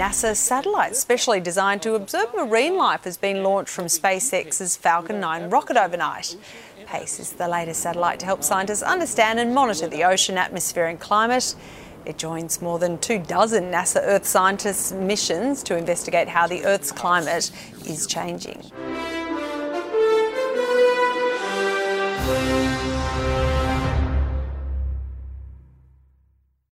NASA satellite specially designed to observe marine life has been launched from SpaceX's Falcon 9 rocket overnight. PACE is the latest satellite to help scientists understand and monitor the ocean, atmosphere, and climate. It joins more than two dozen NASA Earth scientists' missions to investigate how the Earth's climate is changing.